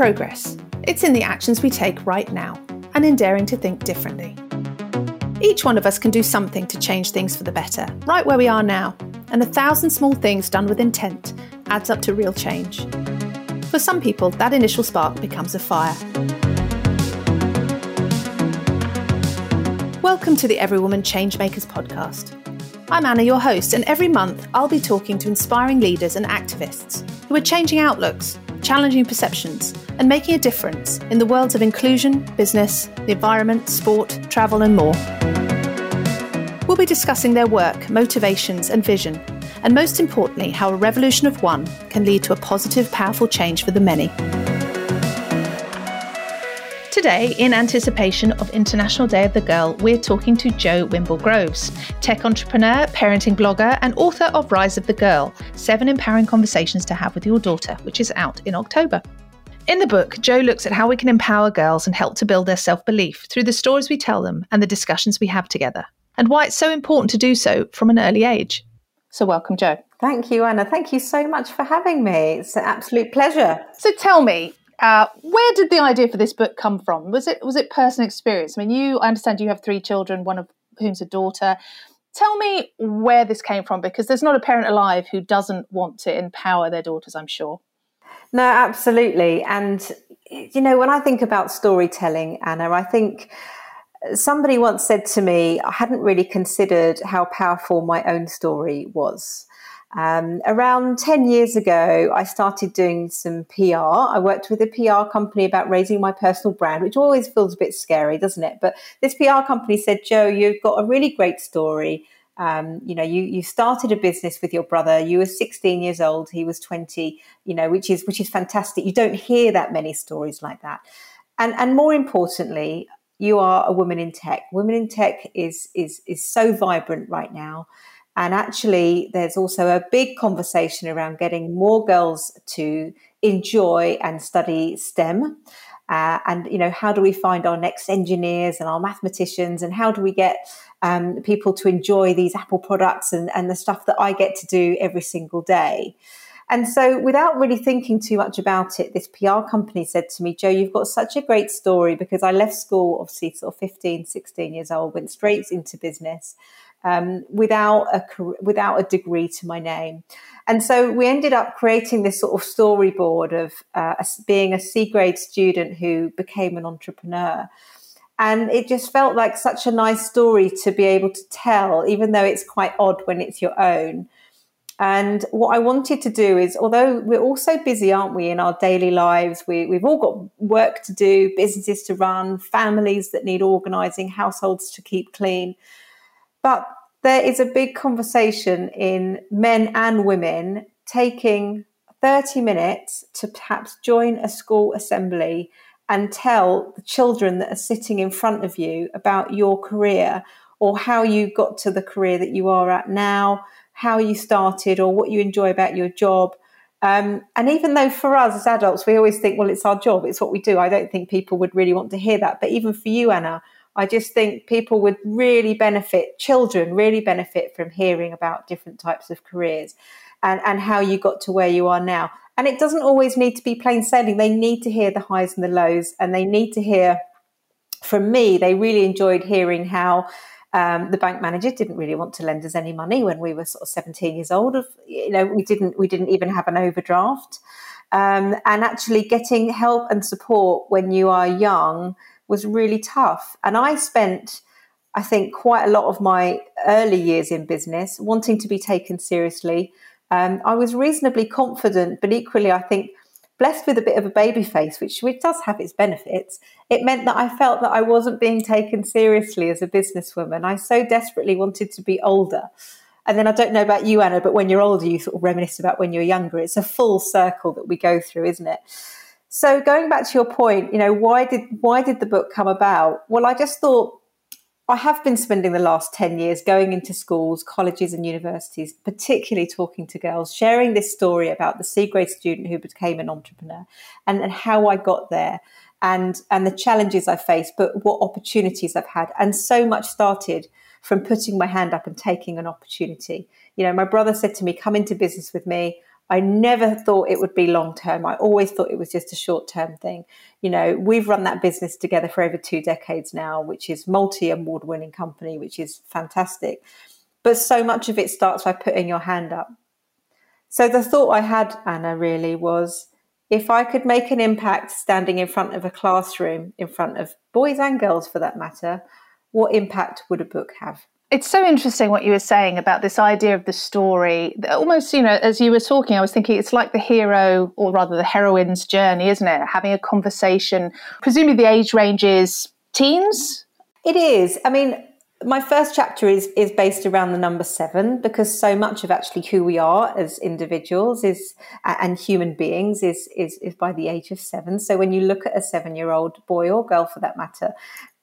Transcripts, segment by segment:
progress. It's in the actions we take right now and in daring to think differently. Each one of us can do something to change things for the better, right where we are now, and a thousand small things done with intent adds up to real change. For some people, that initial spark becomes a fire. Welcome to the Every Woman Changemakers podcast. I'm Anna, your host, and every month I'll be talking to inspiring leaders and activists who are changing outlooks, challenging perceptions, and making a difference in the worlds of inclusion, business, the environment, sport, travel, and more. We'll be discussing their work, motivations, and vision, and most importantly, how a revolution of one can lead to a positive, powerful change for the many. Today, in anticipation of International Day of the Girl, we're talking to Jo Wimble-Groves, tech entrepreneur, parenting blogger, and author of Rise of the Girl Seven Empowering Conversations to Have with Your Daughter, which is out in October. In the book, Jo looks at how we can empower girls and help to build their self belief through the stories we tell them and the discussions we have together, and why it's so important to do so from an early age. So, welcome, Jo. Thank you, Anna. Thank you so much for having me. It's an absolute pleasure. So, tell me, uh, where did the idea for this book come from? Was it was it personal experience? I mean, you I understand you have three children, one of whom's a daughter. Tell me where this came from, because there's not a parent alive who doesn't want to empower their daughters. I'm sure. No, absolutely. And you know, when I think about storytelling, Anna, I think somebody once said to me, I hadn't really considered how powerful my own story was. Um, around 10 years ago, I started doing some PR. I worked with a PR company about raising my personal brand, which always feels a bit scary, doesn't it? But this PR company said, Jo, you've got a really great story. Um, you know, you, you started a business with your brother. You were 16 years old. He was 20, you know, which is, which is fantastic. You don't hear that many stories like that. And, and more importantly, you are a woman in tech. Women in tech is, is, is so vibrant right now. And actually, there's also a big conversation around getting more girls to enjoy and study STEM. Uh, and you know, how do we find our next engineers and our mathematicians, and how do we get um, people to enjoy these Apple products and, and the stuff that I get to do every single day? And so, without really thinking too much about it, this PR company said to me, Jo, you've got such a great story because I left school, obviously, sort of 15, 16 years old, went straight into business um, without a without a degree to my name. And so we ended up creating this sort of storyboard of uh, being a C grade student who became an entrepreneur. And it just felt like such a nice story to be able to tell, even though it's quite odd when it's your own. And what I wanted to do is, although we're all so busy, aren't we, in our daily lives? We, we've all got work to do, businesses to run, families that need organizing, households to keep clean. But there is a big conversation in men and women taking 30 minutes to perhaps join a school assembly and tell the children that are sitting in front of you about your career or how you got to the career that you are at now, how you started, or what you enjoy about your job. Um, and even though for us as adults, we always think, well, it's our job, it's what we do, I don't think people would really want to hear that. But even for you, Anna, I just think people would really benefit, children really benefit from hearing about different types of careers and, and how you got to where you are now. And it doesn't always need to be plain sailing. They need to hear the highs and the lows, and they need to hear from me. They really enjoyed hearing how um, the bank manager didn't really want to lend us any money when we were sort of 17 years old. Of you know, we didn't we didn't even have an overdraft, um, and actually getting help and support when you are young was really tough. And I spent, I think, quite a lot of my early years in business wanting to be taken seriously. Um, I was reasonably confident, but equally, I think, blessed with a bit of a baby face, which, which does have its benefits. It meant that I felt that I wasn't being taken seriously as a businesswoman. I so desperately wanted to be older. And then I don't know about you, Anna, but when you're older, you sort of reminisce about when you're younger. It's a full circle that we go through, isn't it? So going back to your point, you know, why did why did the book come about? Well, I just thought I have been spending the last 10 years going into schools, colleges, and universities, particularly talking to girls, sharing this story about the C grade student who became an entrepreneur and, and how I got there and, and the challenges I faced, but what opportunities I've had. And so much started from putting my hand up and taking an opportunity. You know, my brother said to me, Come into business with me. I never thought it would be long term. I always thought it was just a short term thing. You know, we've run that business together for over two decades now, which is multi award winning company, which is fantastic. But so much of it starts by putting your hand up. So the thought I had, Anna, really was if I could make an impact standing in front of a classroom, in front of boys and girls for that matter, what impact would a book have? It's so interesting what you were saying about this idea of the story. Almost, you know, as you were talking, I was thinking it's like the hero, or rather the heroine's journey, isn't it? Having a conversation. Presumably the age range is teens? It is. I mean, my first chapter is is based around the number seven because so much of actually who we are as individuals is and human beings is is, is by the age of seven. So when you look at a seven year old boy or girl for that matter,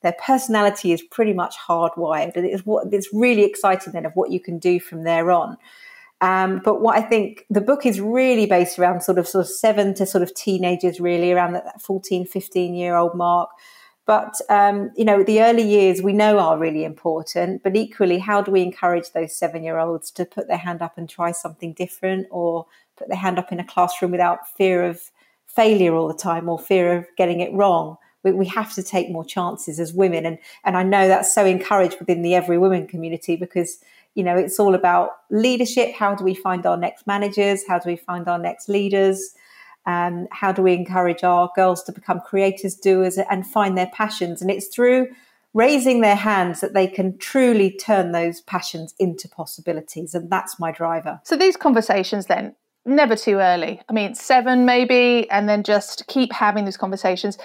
their personality is pretty much hardwired, and it's what it's really exciting then of what you can do from there on. Um, but what I think the book is really based around sort of sort of seven to sort of teenagers, really around that 14, 15 year old mark but um, you know, the early years we know are really important. But equally, how do we encourage those seven-year-olds to put their hand up and try something different, or put their hand up in a classroom without fear of failure all the time or fear of getting it wrong? We, we have to take more chances as women, and and I know that's so encouraged within the Every Woman community because you know it's all about leadership. How do we find our next managers? How do we find our next leaders? Um, how do we encourage our girls to become creators, doers, and find their passions? And it's through raising their hands that they can truly turn those passions into possibilities. And that's my driver. So these conversations then, never too early. I mean, seven maybe, and then just keep having these conversations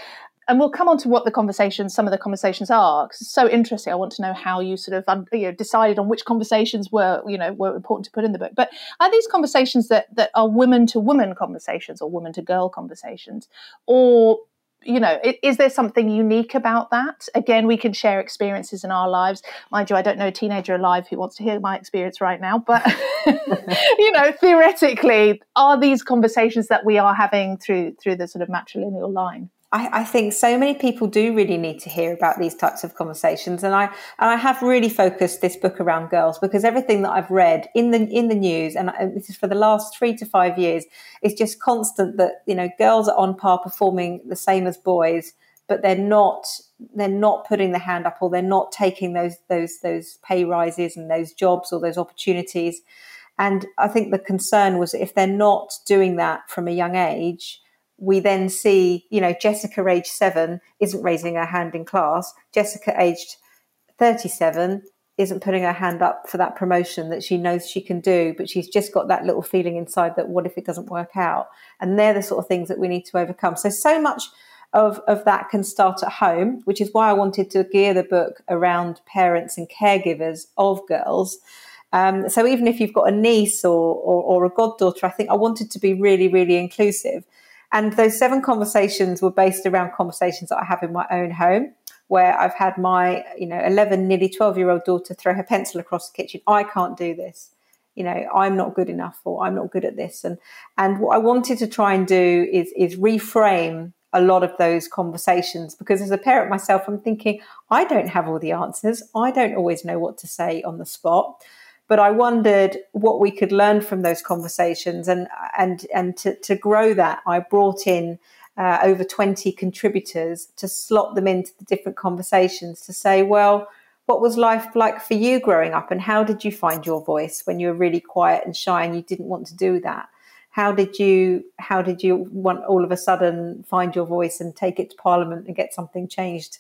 and we'll come on to what the conversations, some of the conversations are, because it's so interesting. I want to know how you sort of you know, decided on which conversations were, you know, were important to put in the book. But are these conversations that that are women to woman conversations or woman to girl conversations, or you know, is there something unique about that? Again, we can share experiences in our lives. Mind you, I don't know a teenager alive who wants to hear my experience right now, but you know, theoretically, are these conversations that we are having through through the sort of matrilineal line? I, I, think so many people do really need to hear about these types of conversations, and I and I have really focused this book around girls because everything that I've read in the in the news, and this is for the last three to five years, is just constant that you know girls are on par performing the same as boys, but they're not they're not putting the hand up or they're not taking those those those pay rises and those jobs or those opportunities. And I think the concern was if they're not doing that from a young age, we then see, you know, Jessica, age seven, isn't raising her hand in class. Jessica, aged 37, isn't putting her hand up for that promotion that she knows she can do, but she's just got that little feeling inside that what if it doesn't work out? And they're the sort of things that we need to overcome. So, so much of, of that can start at home, which is why I wanted to gear the book around parents and caregivers of girls. Um, so even if you've got a niece or, or, or a goddaughter, I think I wanted to be really, really inclusive. And those seven conversations were based around conversations that I have in my own home, where I've had my, you know, 11, nearly 12 year old daughter throw her pencil across the kitchen. I can't do this. You know, I'm not good enough or I'm not good at this. And, and what I wanted to try and do is, is reframe a lot of those conversations because as a parent myself, I'm thinking, I don't have all the answers. I don't always know what to say on the spot but I wondered what we could learn from those conversations, and and and to, to grow that, I brought in uh, over twenty contributors to slot them into the different conversations to say, well, what was life like for you growing up, and how did you find your voice when you were really quiet and shy and you didn't want to do that? How did you how did you want all of a sudden find your voice and take it to Parliament and get something changed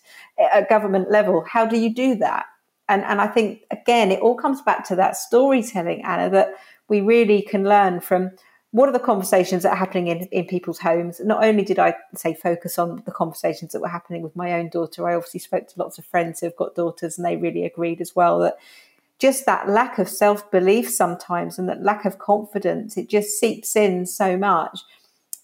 at government level? How do you do that? And, and I think, again, it all comes back to that storytelling, Anna, that we really can learn from what are the conversations that are happening in, in people's homes. Not only did I say focus on the conversations that were happening with my own daughter, I obviously spoke to lots of friends who've got daughters and they really agreed as well that just that lack of self belief sometimes and that lack of confidence, it just seeps in so much.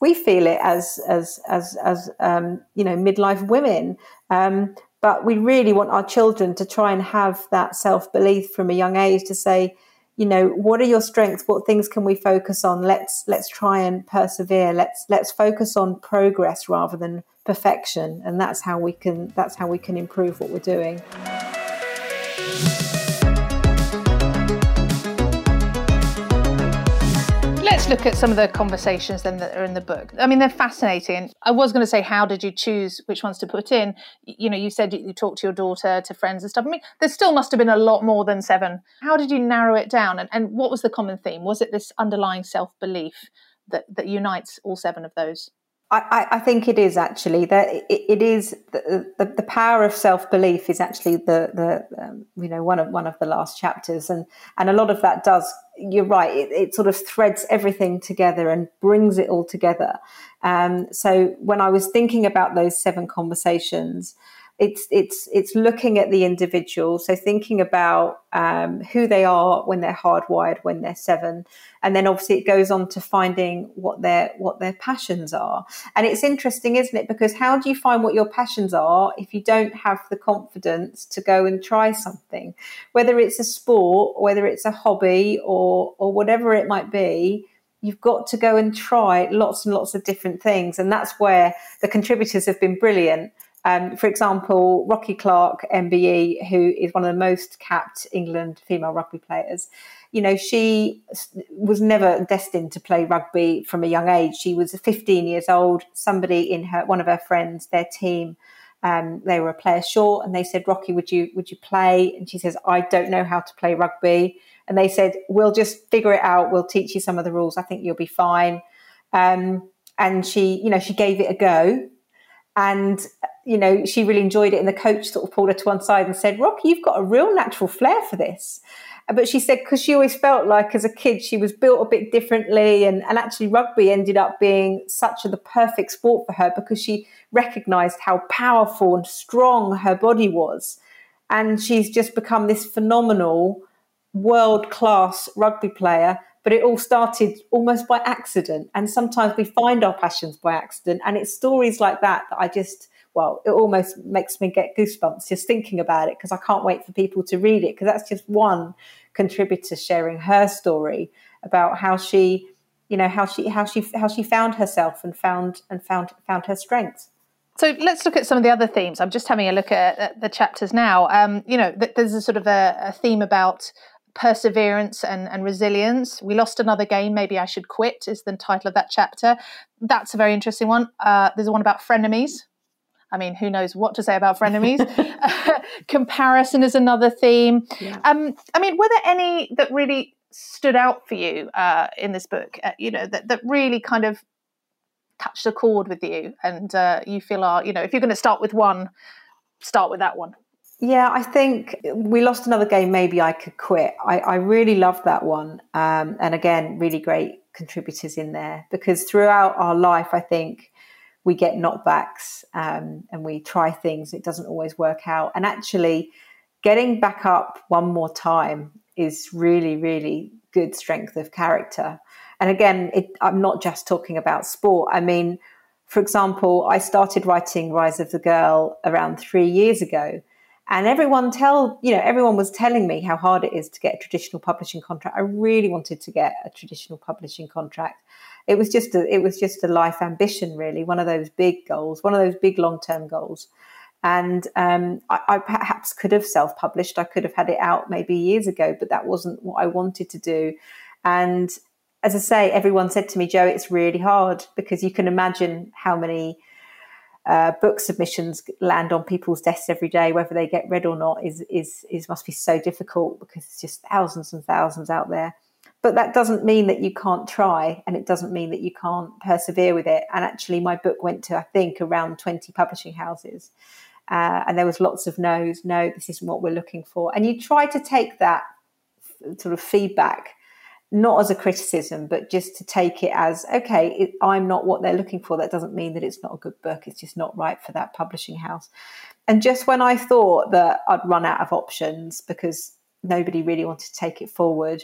We feel it as as as as um, you know midlife women, um, but we really want our children to try and have that self belief from a young age to say, you know, what are your strengths? What things can we focus on? Let's let's try and persevere. Let's let's focus on progress rather than perfection, and that's how we can that's how we can improve what we're doing. Look at some of the conversations then that are in the book. I mean, they're fascinating. I was going to say, how did you choose which ones to put in? You know, you said you talked to your daughter, to friends and stuff. I mean, there still must have been a lot more than seven. How did you narrow it down? And, and what was the common theme? Was it this underlying self belief that, that unites all seven of those? I, I, think it is actually that it, it is the, the, the, power of self belief is actually the the um, you know one of one of the last chapters and and a lot of that does you're right it, it sort of threads everything together and brings it all together. Um, so when I was thinking about those seven conversations, it's it's it's looking at the individual. So thinking about um, who they are when they're hardwired when they're seven. And then obviously it goes on to finding what their what their passions are. And it's interesting isn't it? Because how do you find what your passions are if you don't have the confidence to go and try something? Whether it's a sport whether it's a hobby or or whatever it might be you've got to go and try lots and lots of different things. And that's where the contributors have been brilliant um, for example, Rocky Clark, MBE, who is one of the most capped England female rugby players, you know, she was never destined to play rugby from a young age. She was 15 years old. Somebody in her, one of her friends, their team, um, they were a player short, and they said, "Rocky, would you would you play?" And she says, "I don't know how to play rugby." And they said, "We'll just figure it out. We'll teach you some of the rules. I think you'll be fine." Um, and she, you know, she gave it a go, and you know, she really enjoyed it. And the coach sort of pulled her to one side and said, Rocky, you've got a real natural flair for this. But she said, because she always felt like as a kid, she was built a bit differently. And, and actually, rugby ended up being such a, the perfect sport for her because she recognized how powerful and strong her body was. And she's just become this phenomenal world class rugby player but it all started almost by accident and sometimes we find our passions by accident and it's stories like that that i just well, it almost makes me get goosebumps just thinking about it because I can't wait for people to read it because that's just one contributor sharing her story about how she, you know, how she how she how she found herself and found and found found her strengths. So let's look at some of the other themes. I'm just having a look at, at the chapters now. Um, you know, there's a sort of a, a theme about perseverance and, and, resilience. We lost another game. Maybe I should quit is the title of that chapter. That's a very interesting one. Uh, there's one about frenemies. I mean, who knows what to say about frenemies? Comparison is another theme. Yeah. Um, I mean, were there any that really stood out for you uh, in this book? Uh, you know, that, that really kind of touched a chord with you, and uh, you feel are you know, if you're going to start with one, start with that one. Yeah, I think we lost another game. Maybe I could quit. I, I really loved that one, um, and again, really great contributors in there because throughout our life, I think we get knockbacks um, and we try things. It doesn't always work out. And actually, getting back up one more time is really, really good strength of character. And again, it, I'm not just talking about sport. I mean, for example, I started writing Rise of the Girl around three years ago. And everyone tell, you know, everyone was telling me how hard it is to get a traditional publishing contract. I really wanted to get a traditional publishing contract it was just a, it was just a life ambition, really, one of those big goals, one of those big long term goals. And um, I, I, perhaps could have self published. I could have had it out maybe years ago, but that wasn't what I wanted to do. And as I say, everyone said to me, joe it's really hard because you can imagine how many uh, book submissions land on people's desks every day, whether they get read or not, is is is must be so difficult because it's just thousands and thousands out there. But that doesn't mean that you can't try and it doesn't mean that you can't persevere with it. And actually, my book went to, I think, around 20 publishing houses. Uh, and there was lots of no's, no, this isn't what we're looking for. And you try to take that sort of feedback, not as a criticism, but just to take it as, okay, it, I'm not what they're looking for. That doesn't mean that it's not a good book. It's just not right for that publishing house. And just when I thought that I'd run out of options because nobody really wanted to take it forward,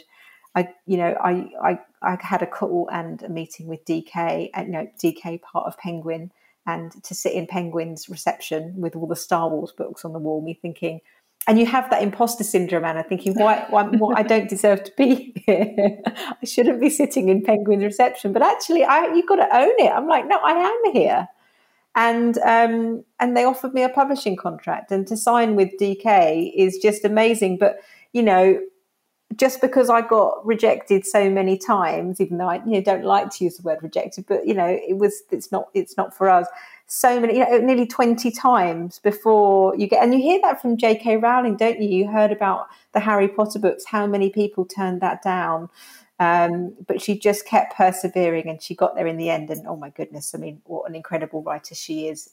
I, you know, I, I, I had a call and a meeting with DK, and, uh, you know, DK part of Penguin, and to sit in Penguin's reception with all the Star Wars books on the wall, me thinking, and you have that imposter syndrome, Anna, thinking, why, why, I don't deserve to be here. I shouldn't be sitting in Penguin's reception, but actually, I, you've got to own it. I'm like, no, I am here. And um, and they offered me a publishing contract, and to sign with DK is just amazing. But you know, just because I got rejected so many times, even though I you know don't like to use the word rejected, but you know it was it's not it's not for us. So many, you know, nearly twenty times before you get, and you hear that from J.K. Rowling, don't you? You heard about the Harry Potter books, how many people turned that down. Um, but she just kept persevering and she got there in the end. And oh my goodness, I mean, what an incredible writer she is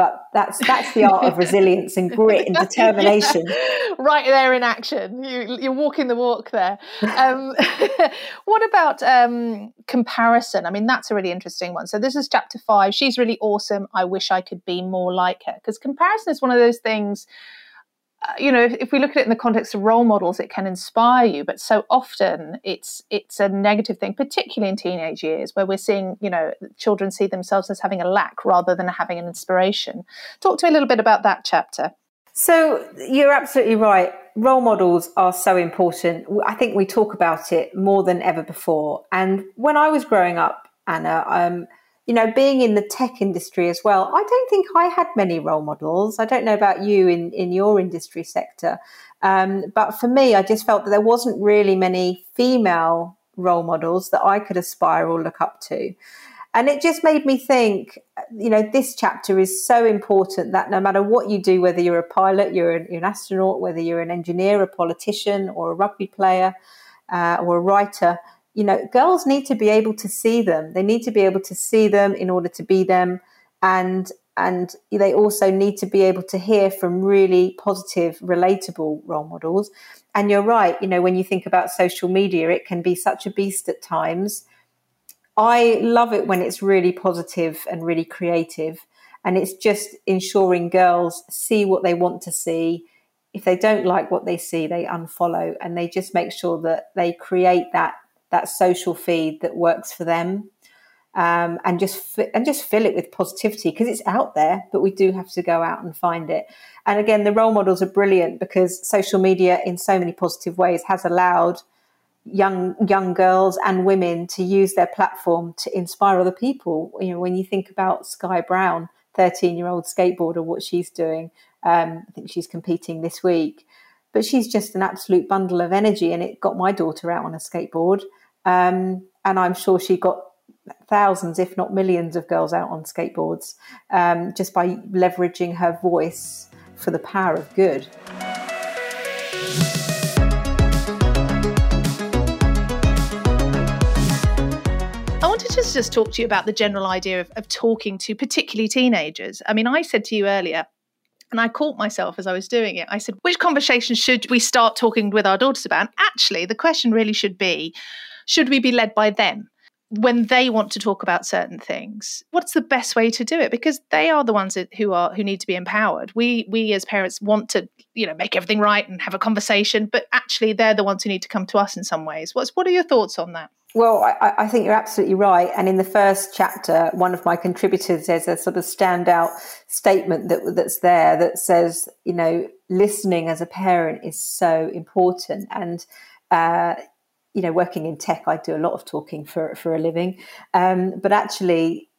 but that's that's the art of resilience and grit and determination. Yeah. Right there in action, you, you're walking the walk there. Um, what about um, comparison? I mean, that's a really interesting one. So this is chapter five. She's really awesome. I wish I could be more like her because comparison is one of those things you know, if, if, we look at it in the context of role models, it can inspire you, but so often it's it's a negative thing, particularly in teenage years, where we're seeing, you know, children see themselves as having a lack rather than having an inspiration. Talk to me a little bit about that chapter. So you're absolutely right. Role models are so important. I think we talk about it more than ever before. And when I was growing up, Anna, um, you know, being in the tech industry as well, I don't think I had many role models. I don't know about you in, in your industry sector. Um, but for me, I just felt that there wasn't really many female role models that I could aspire or look up to. And it just made me think, you know, this chapter is so important that no matter what you do, whether you're a pilot, you're an, you're an astronaut, whether you're an engineer, a politician, or a rugby player, uh, or a writer, you know, girls need to be able to see them. They need to be able to see them in order to be them. And and they also need to be able to hear from really positive, relatable role models. And you're right, you know, when you think about social media, it can be such a beast at times. I love it when it's really positive and really creative. And it's just ensuring girls see what they want to see. If they don't like what they see, they unfollow and they just make sure that they create that that social feed that works for them um, and just and just fill it with positivity because it's out there, but we do have to go out and find it. And again, the role models are brilliant because social media, in so many positive ways, has allowed young young girls and women to use their platform to inspire other people. You know, when you think about Sky Brown, thirteen year old skateboarder, what she's doing, um, I think she's competing this week. But she's just an absolute bundle of energy, and it got my daughter out on a skateboard. Um, and I'm sure she got thousands, if not millions, of girls out on skateboards um, just by leveraging her voice for the power of good. I wanted to just talk to you about the general idea of, of talking to particularly teenagers. I mean, I said to you earlier, and I caught myself as I was doing it. I said, which conversation should we start talking with our daughters about? And actually, the question really should be should we be led by them? when they want to talk about certain things what's the best way to do it because they are the ones who are who need to be empowered we we as parents want to you know make everything right and have a conversation but actually they're the ones who need to come to us in some ways what's what are your thoughts on that well, I, I, think you're absolutely right. And in the first chapter, one of my contributors has a sort of standout statement that that's there that says, you know, listening as a parent is so important. And uh, you know, working in tech, I do a lot of talking for for a living. Um, but actually,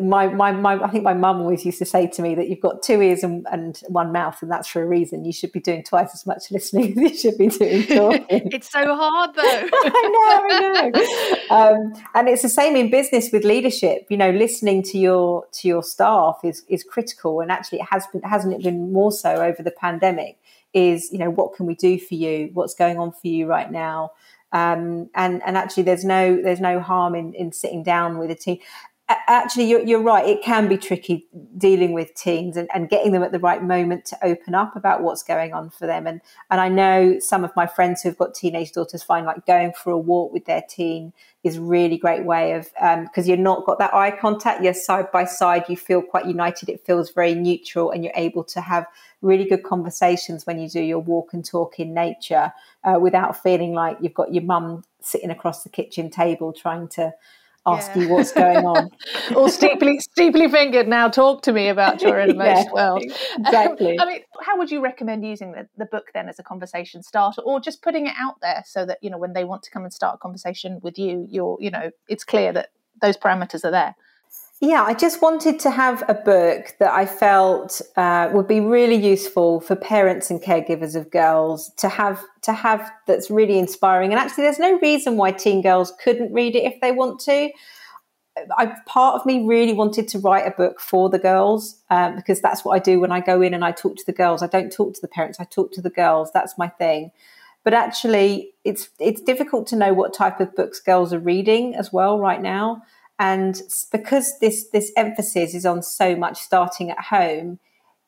my, my my I think my mum always used to say to me that you've got two ears and, and one mouth, and that's for a reason. You should be doing twice as much listening as you should be doing talking. it's so hard, though. I know, I know. Um, and it's the same in business with leadership. You know, listening to your to your staff is is critical, and actually, it has been hasn't it been more so over the pandemic? Is you know what can we do for you? What's going on for you right now? Um, and and actually, there's no there's no harm in in sitting down with a team. Actually, you're, you're right. It can be tricky dealing with teens and, and getting them at the right moment to open up about what's going on for them. And and I know some of my friends who've got teenage daughters find like going for a walk with their teen is a really great way of because um, you're not got that eye contact. You're side by side. You feel quite united. It feels very neutral, and you're able to have really good conversations when you do your walk and talk in nature uh, without feeling like you've got your mum sitting across the kitchen table trying to ask yeah. you what's going on. or steeply, steeply fingered, now talk to me about your innermost yeah, world. Exactly. I mean, how would you recommend using the, the book then as a conversation starter or just putting it out there so that, you know, when they want to come and start a conversation with you, you're, you know, it's clear that those parameters are there? Yeah, I just wanted to have a book that I felt uh, would be really useful for parents and caregivers of girls to have to have that's really inspiring. And actually, there's no reason why teen girls couldn't read it if they want to. I, part of me really wanted to write a book for the girls um, because that's what I do when I go in and I talk to the girls. I don't talk to the parents; I talk to the girls. That's my thing. But actually, it's it's difficult to know what type of books girls are reading as well right now. And because this this emphasis is on so much starting at home,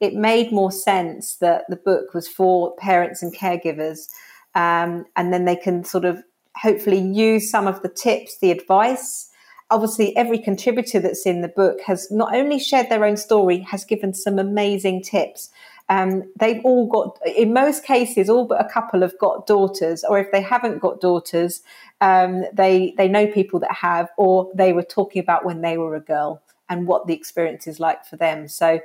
it made more sense that the book was for parents and caregivers, um, and then they can sort of hopefully use some of the tips, the advice. Obviously, every contributor that's in the book has not only shared their own story, has given some amazing tips. Um, they've all got, in most cases, all but a couple have got daughters, or if they haven't got daughters, um, they they know people that have, or they were talking about when they were a girl and what the experience is like for them. So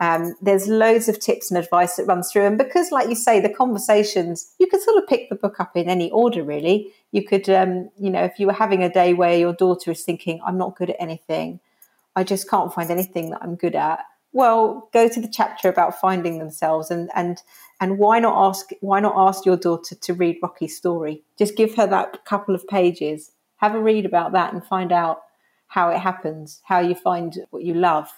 um, there's loads of tips and advice that runs through, and because, like you say, the conversations you could sort of pick the book up in any order. Really, you could, um, you know, if you were having a day where your daughter is thinking, "I'm not good at anything," I just can't find anything that I'm good at well, go to the chapter about finding themselves and and and why not ask why not ask your daughter to read Rocky's story? Just give her that couple of pages. Have a read about that and find out how it happens, how you find what you love.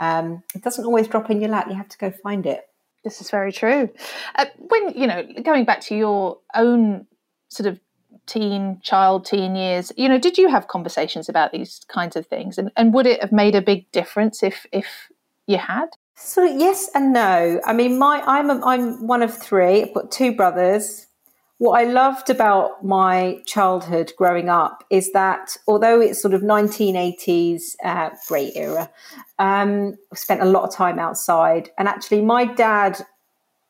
Um, it doesn't always drop in your lap. You have to go find it. This is very true. Uh, when you know, going back to your own sort of teen, child, teen years, you know, did you have conversations about these kinds of things, and, and would it have made a big difference if if you had? So yes and no. I mean, my I'm a, I'm one of three. I've got two brothers. What I loved about my childhood growing up is that although it's sort of 1980s, uh, great era, um, I spent a lot of time outside. And actually, my dad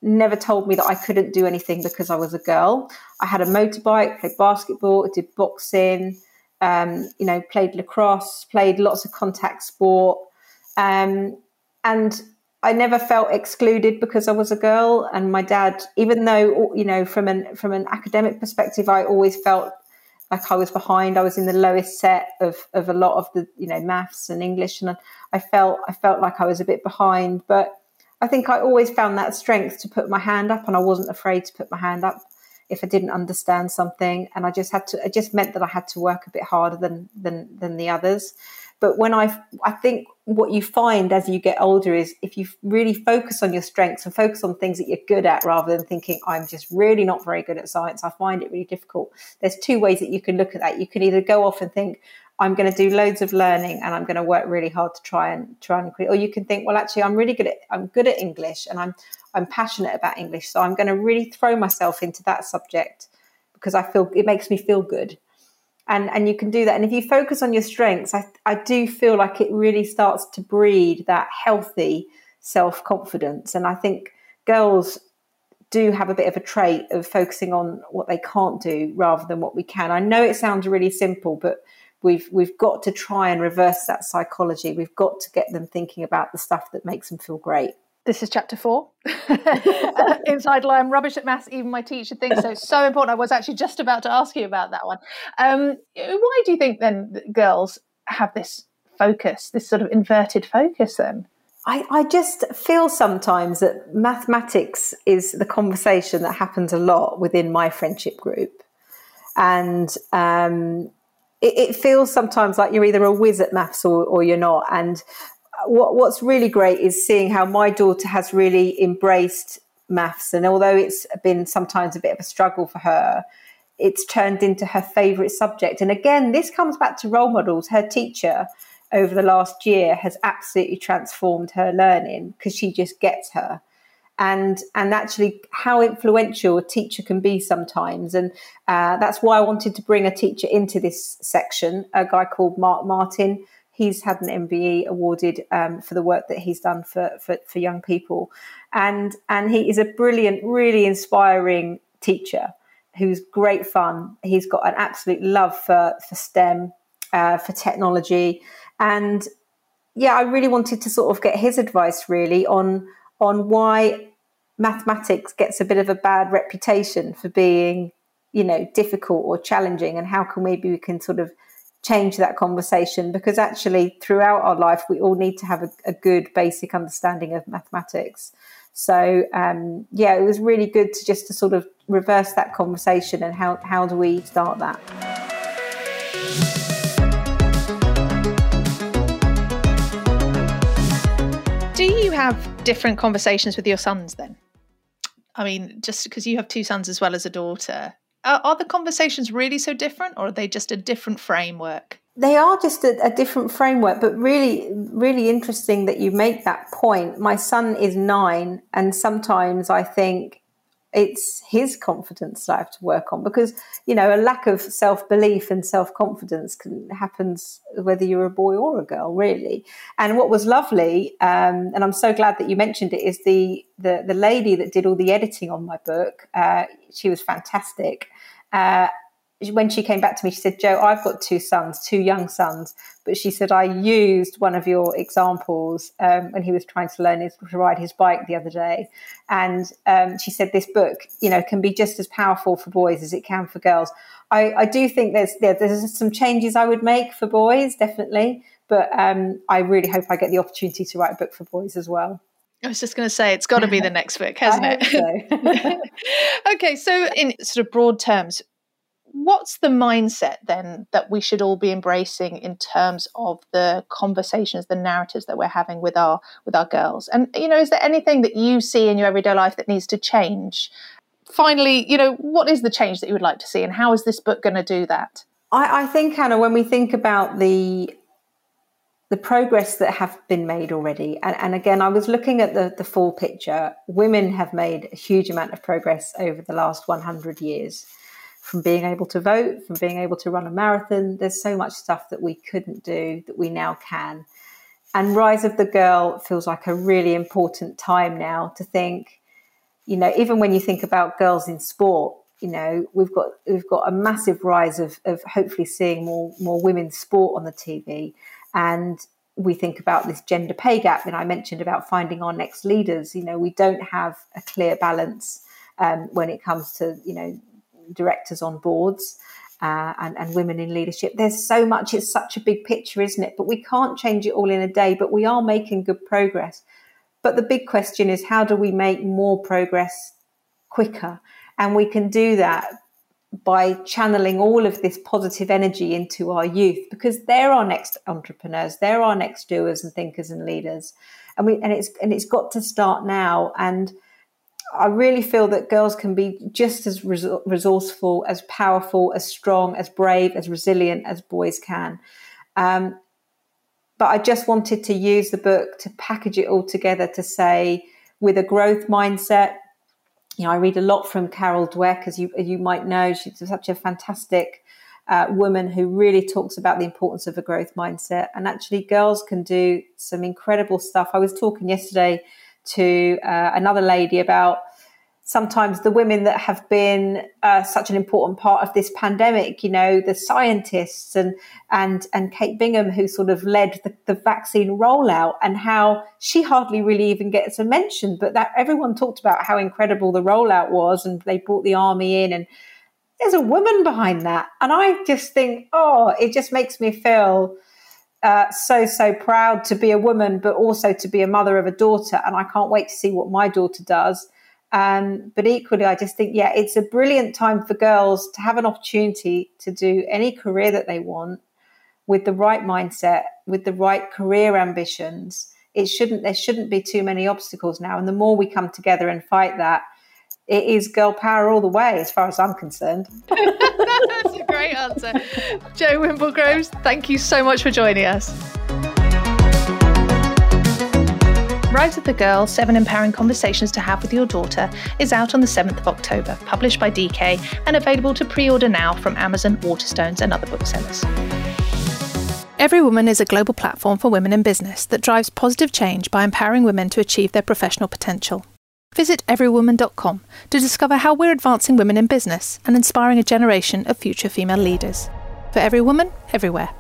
never told me that I couldn't do anything because I was a girl. I had a motorbike, played basketball, did boxing, um, you know, played lacrosse, played lots of contact sport. Um, and I never felt excluded because I was a girl. And my dad, even though you know, from an from an academic perspective, I always felt like I was behind. I was in the lowest set of of a lot of the you know maths and English, and I felt I felt like I was a bit behind. But I think I always found that strength to put my hand up, and I wasn't afraid to put my hand up if I didn't understand something. And I just had to. It just meant that I had to work a bit harder than than than the others. But when I, I think what you find as you get older is if you really focus on your strengths and focus on things that you're good at rather than thinking, I'm just really not very good at science, I find it really difficult. There's two ways that you can look at that. You can either go off and think, I'm going to do loads of learning and I'm going to work really hard to try and try and create. or you can think, well, actually, I'm really good at I'm good at English and I'm I'm passionate about English, so I'm going to really throw myself into that subject because I feel it makes me feel good and and you can do that. And if you focus on your strengths i i do feel like it really starts to breed that healthy self-confidence. And i think girls do have a bit of a trait of focusing on what they can't do rather than what we can. I know it sounds really simple but we've we've got to try and reverse that psychology. We've got to get them thinking about the stuff that makes them feel great this is chapter four. Inside I'm rubbish at maths. Even my teacher thinks so. So important. I was actually just about to ask you about that one. Um, why do you think then girls have this focus, this sort of inverted focus then? I, I just feel sometimes that mathematics is the conversation that happens a lot within my friendship group. And um, it, it, feels sometimes like you're either a whiz at maths or, or you're not. And what, what's really great is seeing how my daughter has really embraced maths. And although it's been sometimes a bit of a struggle for her, it's turned into her favourite subject. And again, this comes back to role models. Her teacher over the last year has absolutely transformed her learning because she just gets her. And and actually, how influential a teacher can be sometimes, and uh, that's why I wanted to bring a teacher into this section. A guy called Mark Martin, he's had an MBE awarded um, for the work that he's done for, for, for young people, and and he is a brilliant, really inspiring teacher who's great fun. He's got an absolute love for for STEM, uh, for technology, and yeah, I really wanted to sort of get his advice really on on why mathematics gets a bit of a bad reputation for being you know difficult or challenging, and how can maybe we can sort of change that conversation because actually throughout our life we all need to have a, a good basic understanding of mathematics. So um, yeah it was really good to just to sort of reverse that conversation and how, how do we start that? Do you have different conversations with your sons then? I mean just because you have two sons as well as a daughter are, are the conversations really so different, or are they just a different framework? They are just a, a, different framework, but really, really interesting that you make that point. My son is nine, and sometimes I think it's his confidence that I have to work on because you know a lack of self belief and self confidence can happens whether you're a boy or a girl, really. And what was lovely, um, and I'm so glad that you mentioned it, is the the the lady that did all the editing on my book. Uh, she was fantastic. Uh, when she came back to me, she said, "Jo, I've got two sons, two young sons. But she said, I used one of your examples um, when he was trying to learn his, to ride his bike the other day. And um, she said, this book, you know, can be just as powerful for boys as it can for girls. I, I do think there's, there, there's some changes I would make for boys, definitely. But um, I really hope I get the opportunity to write a book for boys as well. I was just going to say it's got to be the next book, hasn't it? So. okay, so in sort of broad terms, what's the mindset then that we should all be embracing in terms of the conversations, the narratives that we're having with our with our girls? And you know, is there anything that you see in your everyday life that needs to change? Finally, you know, what is the change that you would like to see, and how is this book going to do that? I, I think, Hannah, when we think about the the progress that have been made already. And, and, again, I was looking at the, the full picture. Women have made a huge amount of progress over the last 100 years from being able to vote, from being able to run a marathon. There's so much stuff that we couldn't do that we now can. And Rise of the Girl feels like a really important time now to think, you know, even when you think about girls in sport, you know, we've got we've got a massive rise of, of hopefully seeing more more women's sport on the TV and we think about this gender pay gap that I mentioned about finding our next leaders. You know, we don't have a clear balance um, when it comes to, you know, directors on boards. Uh, and, and women in leadership. There's so much, it's such a big picture, isn't it? But we can't change it all in a day, but we are making good progress. But the big question is how do we make more progress quicker? And we can do that by channeling all of this positive energy into our youth because they're our next entrepreneurs, they're our next doers and thinkers and leaders. And we and it's and it's got to start now and I really feel that girls can be just as resourceful, as powerful, as strong, as brave, as resilient as boys can. Um, but I just wanted to use the book to package it all together to say, with a growth mindset, you know, I read a lot from Carol Dweck, as you as you might know. She's such a fantastic uh, woman who really talks about the importance of a growth mindset. And actually, girls can do some incredible stuff. I was talking yesterday to uh, another lady about sometimes the women that have been uh, such an important part of this pandemic, you know, the scientists and and and Kate Bingham, who sort of led the, the, vaccine rollout, and how she hardly really even gets a mention, but that everyone talked about how incredible the rollout was, and they brought the army in, and there's a woman behind that, and I just think, oh, it just makes me feel. Uh, so so proud to be a woman, but also to be a mother of a daughter, and I can't wait to see what my daughter does um, but equally, I just think, yeah, it's a brilliant time for girls to have an opportunity to do any career that they want with the right mindset, with the right career ambitions. It shouldn't there shouldn't be too many obstacles now, and the more we come together and fight that, it is girl power all the way, as far as I'm concerned. That's a great answer, Jo Wimble-Groves. Thank you so much for joining us. Rise of the Girl Seven Empowering Conversations to Have with Your Daughter is out on the 7th of October, published by DK, and available to pre order now from Amazon, Waterstones, and other booksellers. Every Woman is a global platform for women in business that drives positive change by empowering women to achieve their professional potential. Visit everywoman.com to discover how we're advancing women in business and inspiring a generation of future female leaders. For every woman, everywhere.